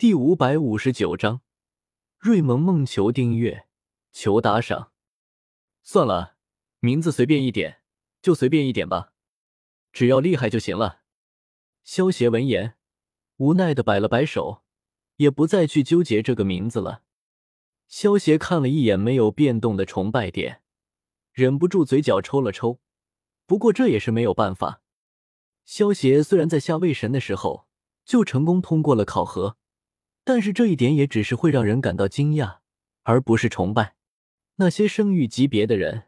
第五百五十九章，瑞萌萌求订阅，求打赏。算了，名字随便一点，就随便一点吧，只要厉害就行了。萧协闻言，无奈的摆了摆手，也不再去纠结这个名字了。萧协看了一眼没有变动的崇拜点，忍不住嘴角抽了抽。不过这也是没有办法。萧协虽然在下位神的时候就成功通过了考核。但是这一点也只是会让人感到惊讶，而不是崇拜。那些圣域级别的人，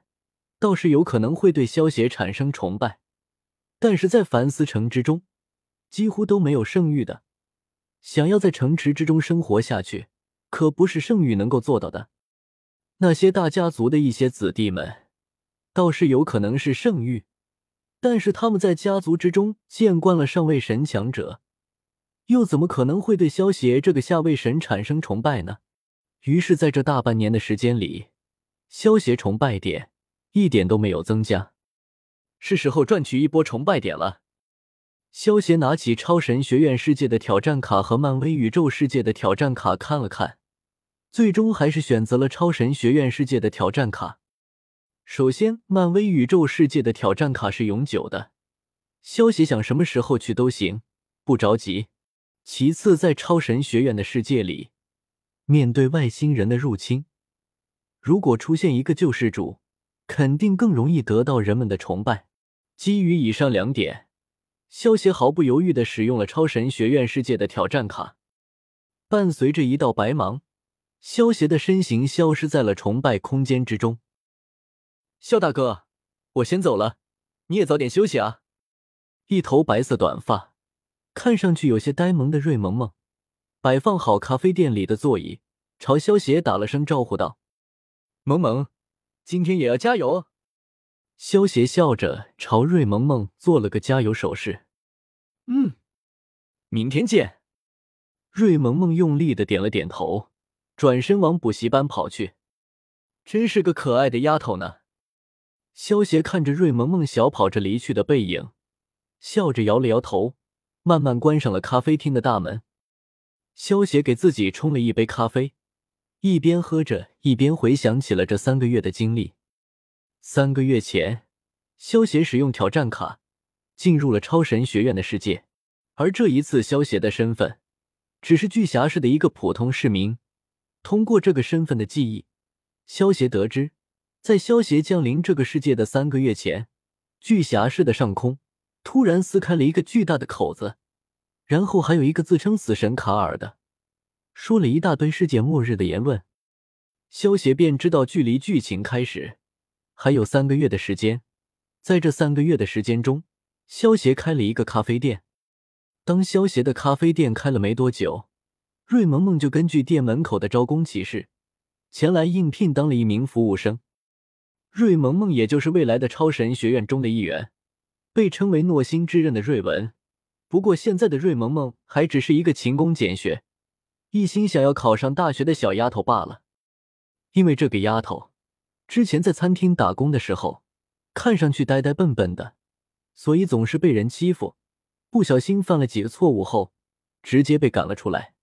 倒是有可能会对萧协产生崇拜。但是在凡思城之中，几乎都没有圣域的。想要在城池之中生活下去，可不是圣域能够做到的。那些大家族的一些子弟们，倒是有可能是圣域，但是他们在家族之中见惯了上位神强者。又怎么可能会对萧协这个下位神产生崇拜呢？于是，在这大半年的时间里，萧协崇拜点一点都没有增加。是时候赚取一波崇拜点了。萧协拿起超神学院世界的挑战卡和漫威宇宙世界的挑战卡看了看，最终还是选择了超神学院世界的挑战卡。首先，漫威宇宙世界的挑战卡是永久的，萧协想什么时候去都行，不着急。其次，在超神学院的世界里，面对外星人的入侵，如果出现一个救世主，肯定更容易得到人们的崇拜。基于以上两点，萧协毫不犹豫的使用了超神学院世界的挑战卡。伴随着一道白芒，萧协的身形消失在了崇拜空间之中。萧大哥，我先走了，你也早点休息啊。一头白色短发。看上去有些呆萌的瑞萌萌，摆放好咖啡店里的座椅，朝萧邪打了声招呼道：“萌萌，今天也要加油。”萧邪笑着朝瑞萌萌做了个加油手势。“嗯，明天见。”瑞萌萌用力的点了点头，转身往补习班跑去。真是个可爱的丫头呢。萧邪看着瑞萌萌小跑着离去的背影，笑着摇了摇头。慢慢关上了咖啡厅的大门，萧协给自己冲了一杯咖啡，一边喝着，一边回想起了这三个月的经历。三个月前，萧协使用挑战卡进入了超神学院的世界，而这一次，萧协的身份只是巨侠市的一个普通市民。通过这个身份的记忆，萧协得知，在萧协降临这个世界的三个月前，巨侠市的上空。突然撕开了一个巨大的口子，然后还有一个自称死神卡尔的，说了一大堆世界末日的言论。萧协便知道，距离剧情开始还有三个月的时间。在这三个月的时间中，萧协开了一个咖啡店。当萧协的咖啡店开了没多久，瑞萌萌就根据店门口的招工启事前来应聘当了一名服务生。瑞萌萌也就是未来的超神学院中的一员。被称为诺星之刃的瑞文，不过现在的瑞萌萌还只是一个勤工俭学、一心想要考上大学的小丫头罢了。因为这个丫头之前在餐厅打工的时候，看上去呆呆笨笨的，所以总是被人欺负，不小心犯了几个错误后，直接被赶了出来。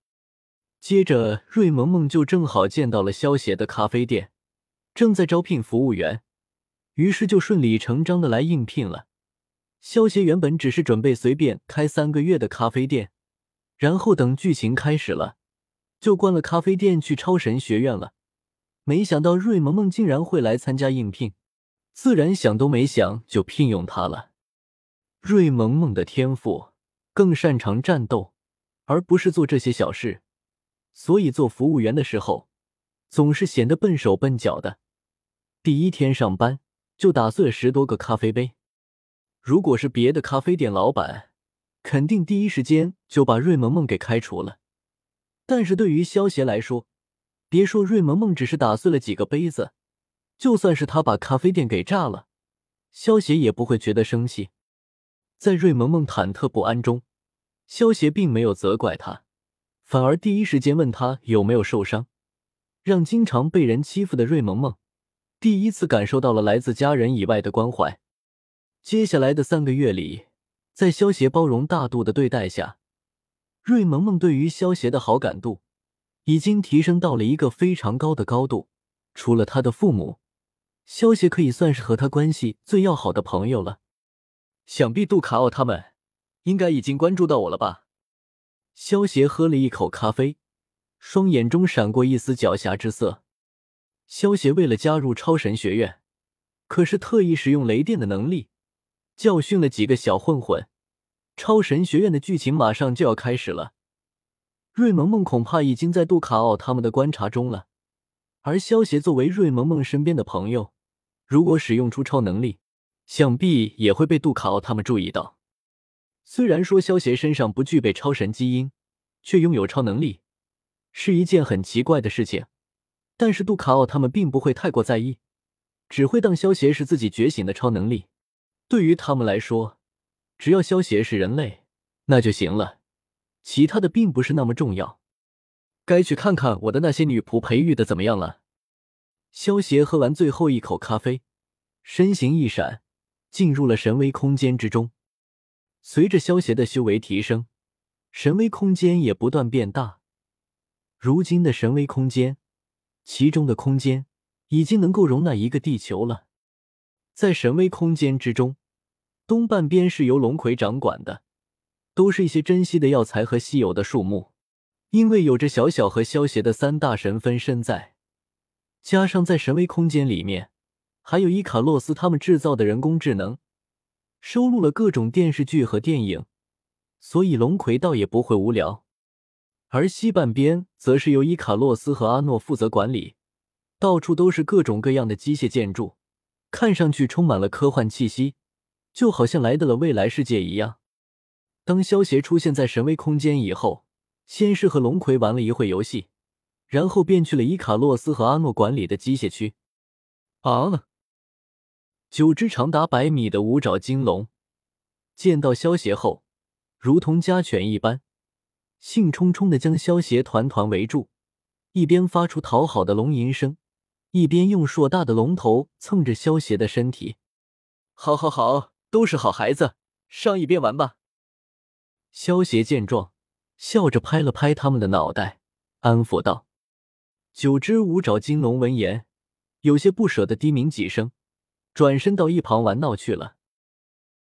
接着，瑞萌萌就正好见到了萧协的咖啡店正在招聘服务员，于是就顺理成章的来应聘了。萧协原本只是准备随便开三个月的咖啡店，然后等剧情开始了，就关了咖啡店去超神学院了。没想到瑞萌萌竟然会来参加应聘，自然想都没想就聘用她了。瑞萌萌的天赋更擅长战斗，而不是做这些小事，所以做服务员的时候总是显得笨手笨脚的。第一天上班就打碎了十多个咖啡杯。如果是别的咖啡店老板，肯定第一时间就把瑞萌萌给开除了。但是对于萧协来说，别说瑞萌萌只是打碎了几个杯子，就算是他把咖啡店给炸了，萧协也不会觉得生气。在瑞萌萌忐忑不安中，萧协并没有责怪他，反而第一时间问他有没有受伤，让经常被人欺负的瑞萌萌第一次感受到了来自家人以外的关怀。接下来的三个月里，在萧协包容大度的对待下，瑞萌萌对于萧协的好感度已经提升到了一个非常高的高度。除了他的父母，萧协可以算是和他关系最要好的朋友了。想必杜卡奥他们应该已经关注到我了吧？萧协喝了一口咖啡，双眼中闪过一丝狡黠之色。萧协为了加入超神学院，可是特意使用雷电的能力，教训了几个小混混。超神学院的剧情马上就要开始了，瑞萌萌恐怕已经在杜卡奥他们的观察中了。而萧协作为瑞萌萌身边的朋友，如果使用出超能力，想必也会被杜卡奥他们注意到。虽然说萧协身上不具备超神基因，却拥有超能力，是一件很奇怪的事情，但是杜卡奥他们并不会太过在意，只会当萧协是自己觉醒的超能力。对于他们来说，只要萧协是人类，那就行了，其他的并不是那么重要。该去看看我的那些女仆培育的怎么样了。萧协喝完最后一口咖啡，身形一闪，进入了神威空间之中。随着萧协的修为提升，神威空间也不断变大。如今的神威空间，其中的空间已经能够容纳一个地球了。在神威空间之中。东半边是由龙葵掌管的，都是一些珍稀的药材和稀有的树木。因为有着小小和萧协的三大神分身在，加上在神威空间里面还有伊卡洛斯他们制造的人工智能，收录了各种电视剧和电影，所以龙葵倒也不会无聊。而西半边则是由伊卡洛斯和阿诺负责管理，到处都是各种各样的机械建筑，看上去充满了科幻气息。就好像来到了未来世界一样。当萧协出现在神威空间以后，先是和龙葵玩了一会游戏，然后便去了伊卡洛斯和阿诺管理的机械区。啊！九只长达百米的五爪金龙见到萧协后，如同家犬一般，兴冲冲的将萧协团团围住，一边发出讨好的龙吟声，一边用硕大的龙头蹭着萧协的身体。好，好，好。都是好孩子，上一边玩吧。萧协见状，笑着拍了拍他们的脑袋，安抚道：“九只五爪金龙闻言，有些不舍得低鸣几声，转身到一旁玩闹去了。”